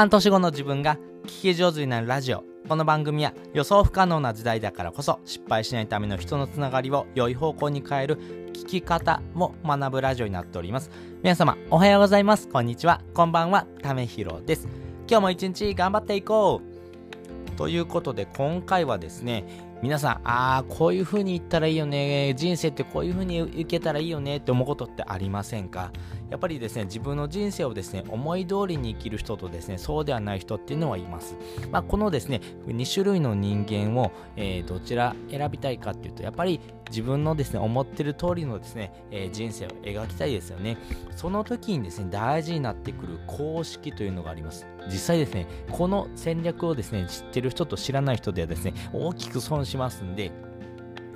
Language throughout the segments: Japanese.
半年後の自分が聞き上手になるラジオ。この番組は予想不可能な時代だからこそ失敗しないための人のつながりを良い方向に変える聞き方も学ぶラジオになっております。皆様おはようございます。こんにちは。こんばんは。ためひろです。今日も一日頑張っていこう。ということで今回はですね皆さん、ああ、こういう風に言ったらいいよね、人生ってこういう風にいけたらいいよね。って思うことってありませんか？やっぱりですね、自分の人生をですね、思い通りに生きる人とですね、そうではない人っていうのはいます。まあ、このですね、2種類の人間を、えー、どちら選びたいかっていうと、やっぱり自分のですね、思ってる通りのですね、えー、人生を描きたいですよね。その時にですね、大事になってくる公式というのがあります。実際ですね、この戦略をですね、知ってる人と知らない人ではですね、大きく損しますんで、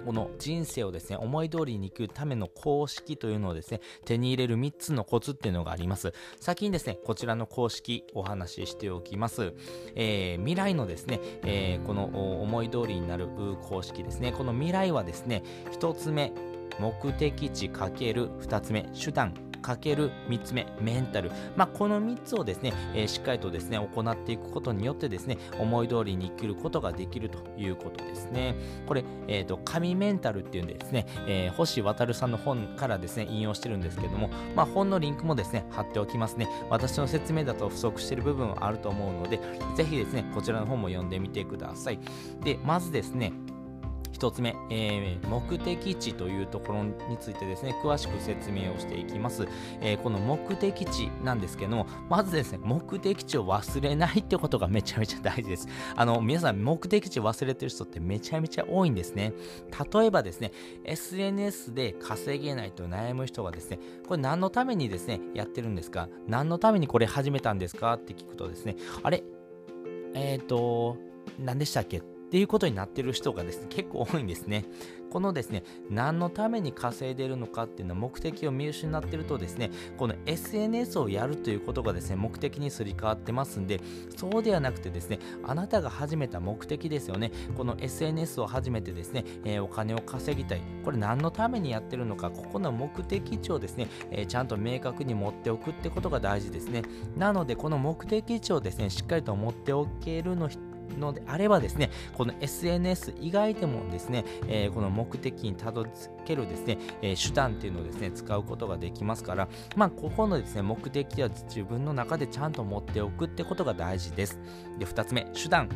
この人生をですね、思い通りに行くための公式というのをですね、手に入れる3つのコツっていうのがあります。先にですね、こちらの公式お話ししておきます。えー、未来のですね、えー、この思い通りになる公式ですね、この未来はですね、1つ目、目的地る2つ目、手段かける3つ目、メンタル。まあ、この3つをですね、えー、しっかりとですね、行っていくことによってですね、思い通りに生きることができるということですね。これ、え、ー、と、神メンタルっていうんでですね、えー、星渉さんの本からですね、引用してるんですけども、まあ、本のリンクもですね、貼っておきますね。私の説明だと不足している部分はあると思うので、ぜひですね、こちらの本も読んでみてください。で、まずですね、1つ目、えー、目的地というところについてですね、詳しく説明をしていきます。えー、この目的地なんですけども、まずですね、目的地を忘れないってことがめちゃめちゃ大事です。あの、皆さん、目的地忘れてる人ってめちゃめちゃ多いんですね。例えばですね、SNS で稼げないと悩む人がですね、これ何のためにですね、やってるんですか？何のためにこれ始めたんですか？って聞くとですね、あれ？えっ、ー、と、何でしたっけ？っていうことになってる人がですね、結構多いんですね。このですね、何のために稼いでるのかっていうのは目的を見失ってるとですね、この SNS をやるということがですね、目的にすり替わってますんで、そうではなくてですね、あなたが始めた目的ですよね。この SNS を始めてですね、えー、お金を稼ぎたい。これ何のためにやってるのか、ここの目的地をですね、えー、ちゃんと明確に持っておくってことが大事ですね。なので、この目的地をですね、しっかりと持っておけるののであればですね、この SNS 以外でもですね、えー、この目的にたどり着けるですね、えー、手段っていうのをですね、使うことができますから、まあ、ここのですね、目的は自分の中でちゃんと持っておくってことが大事です。で、2つ目、手段。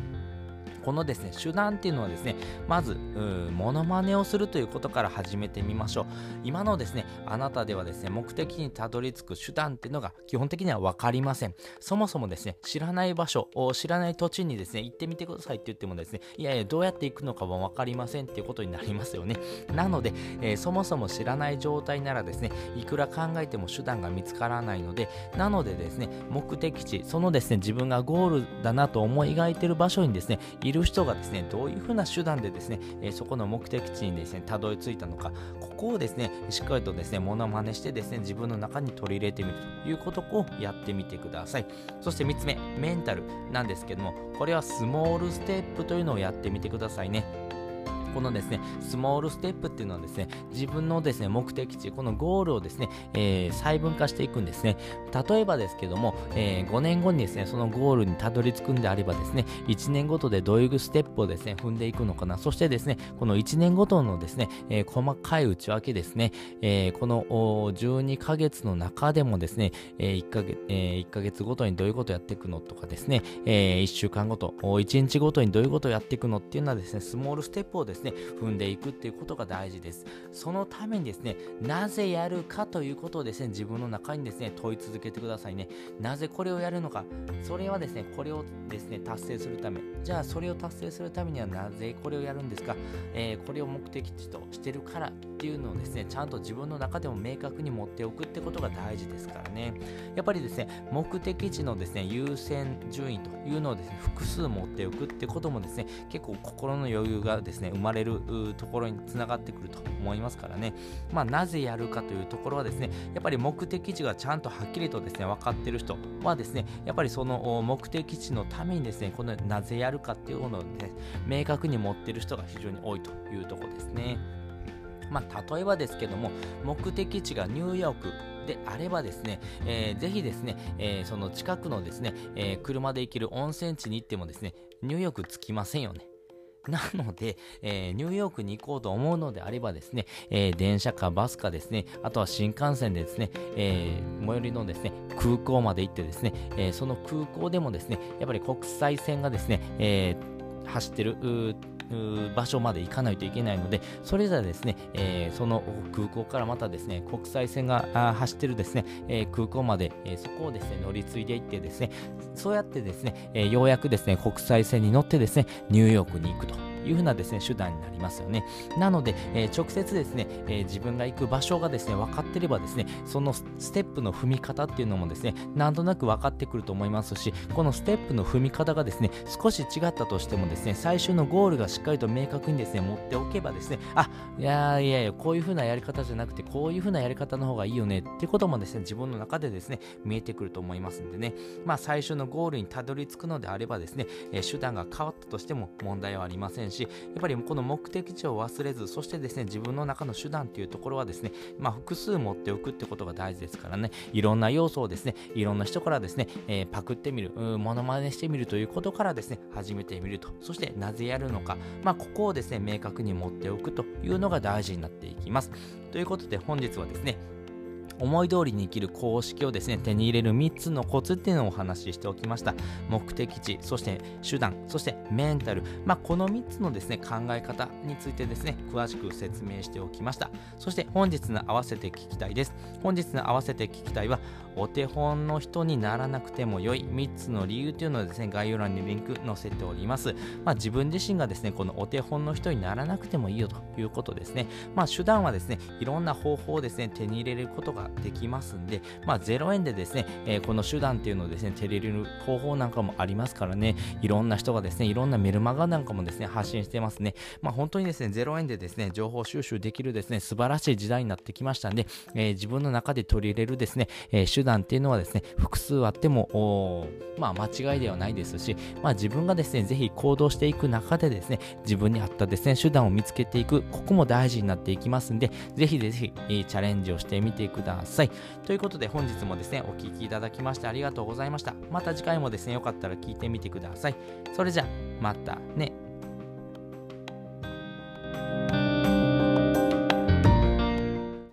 このですね、手段っていうのはですね、まず、モノマネをするということから始めてみましょう。今のですね、あなたではですね、目的にたどり着く手段っていうのが基本的には分かりません。そもそもですね、知らない場所、知らない土地にですね、行ってみてくださいって言ってもですね、いやいや、どうやって行くのかも分かりませんっていうことになりますよね。なので、えー、そもそも知らない状態ならですね、いくら考えても手段が見つからないので、なのでですね、目的地、そのですね、自分がゴールだなと思い描いてる場所にですね、いる人がですね、どういうふうな手段でですね、え、そこの目的地にですね、たどり着いたのか、ここをですね、しっかりとですね、モノマネしてですね、自分の中に取り入れてみるということをやってみてください。そして3つ目、メンタルなんですけども、これはスモールステップというのをやってみてくださいね。このですね、スモールステップっていうのはですね、自分のですね、目的地、このゴールをですね、えー、細分化していくんですね。例えばですけども、えー、5年後にですね、そのゴールにたどり着くんであればですね、1年ごとでどういうステップをですね、踏んでいくのかな。そしてですね、この1年ごとのですね、えー、細かい内訳ですね、えこの12ヶ月の中でもですね、え1ヶ月、え1ヶ月ごとにどういうことをやっていくのとかですね、え1週間ごと、1日ごとにどういうことをやっていくのっていうのはですね、スモールステップをですね、ですね、踏んでいくっていうことが大事です。そのためにですね、なぜやるかということをですね、自分の中にですね、問い続けてくださいね。なぜこれをやるのか。それはですね、これをですね、達成するため。じゃあ、それを達成するためにはなぜこれをやるんですか。えー、これを目的地としてるからっていうのをですね、ちゃんと自分の中でも明確に持っておくってことが大事ですからね。やっぱりですね、目的地のですね、優先順位というのをですね、複数持っておくってこともですね、結構心の余裕がですね、生まれるところにつながってくると思いますからね。まあ、なぜやるかというところはですね、やっぱり目的地がちゃんとはっきりとですね、分かってる人はですね、やっぱりその目的地のためにですね、このなぜやるかっていうものをね、明確に持ってる人が非常に多いというところですね。まあ、例えばですけども目的地がニューヨークであればですね、えー、ぜひですね、えー、その近くのですね、えー、車で行ける温泉地に行ってもですね、ニューヨーク着きませんよね。なので、えー、ニューヨークに行こうと思うのであればですね、えー、電車かバスかですね、あとは新幹線でですね、えー、最寄りのですね、空港まで行ってですね、えその空港でもですね、やっぱり国際線がですね、え走ってる場所まで行かないといけないので、それぞれですね、えー、その空港からまたですね、国際線が走ってるですね、えー、空港まで、えー、そこをですね、乗り継いでいってですね、そうやってですね、えようやくですね、国際線に乗ってですね、ニューヨークに行くと。いうふうなですね、手段になりますよね。なので、えー、直接ですね、えー、自分が行く場所がですね、分かってればですね、そのステップの踏み方っていうのもですね、なんとなく分かってくると思いますし、このステップの踏み方がですね、少し違ったとしてもですね、最終のゴールがしっかりと明確にですね、持っておけばですね、あ、いやいやいや、こういうふうなやり方じゃなくて、こういうふうなやり方の方がいいよねってこともですね、自分の中でですね、見えてくると思いますんでね、まあ最初のゴールにたどり着くのであればですね、えー、手段が変わったとしても問題はありませんし、やっぱりこの目的地を忘れず、そしてですね、自分の中の手段っていうところはですね、まあ、複数持っておくってことが大事ですからね、いろんな要素をですね、いろんな人からですね、えー、パクってみる、モノマネしてみるということからですね、始めてみると、そしてなぜやるのか、まあ、ここをですね、明確に持っておくというのが大事になっていきます。ということで、本日はですね、思い通りに生きる公式をですね、手に入れる3つのコツっていうのをお話ししておきました。目的地、そして手段、そしてメンタル。まあ、この3つのですね、考え方についてですね、詳しく説明しておきました。そして本日の合わせて聞きたいです。本日の合わせて聞きたいは、お手本の人にならなくても良い3つの理由というのをですね、概要欄にリンク載せております。まあ、自分自身がですね、このお手本の人にならなくてもいいよということですね。まあ、手段はですね、いろんな方法をですね、手に入れることができますんで、まあ、0円でですね、えー、この手段っていうのをですね、手入れる方法なんかもありますからね、いろんな人がですね、いろんなメルマガなんかもですね、発信してますね。まあ、本当にですね、0円でですね、情報収集できるですね、素晴らしい時代になってきましたんで、えー、自分の中で取り入れるですね、えー、手段っていうのはですね、複数あっても、まあ、間違いではないですし、まあ、自分がですね、ぜひ行動していく中でですね、自分に合ったですね、手段を見つけていく、ここも大事になっていきますんで、ぜひぜひ、チャレンジをしてみてくだださい。ということで本日もですね、お聴きいただきましてありがとうございました。また次回もですね、よかったら聞いてみてください。それじゃあ、またね。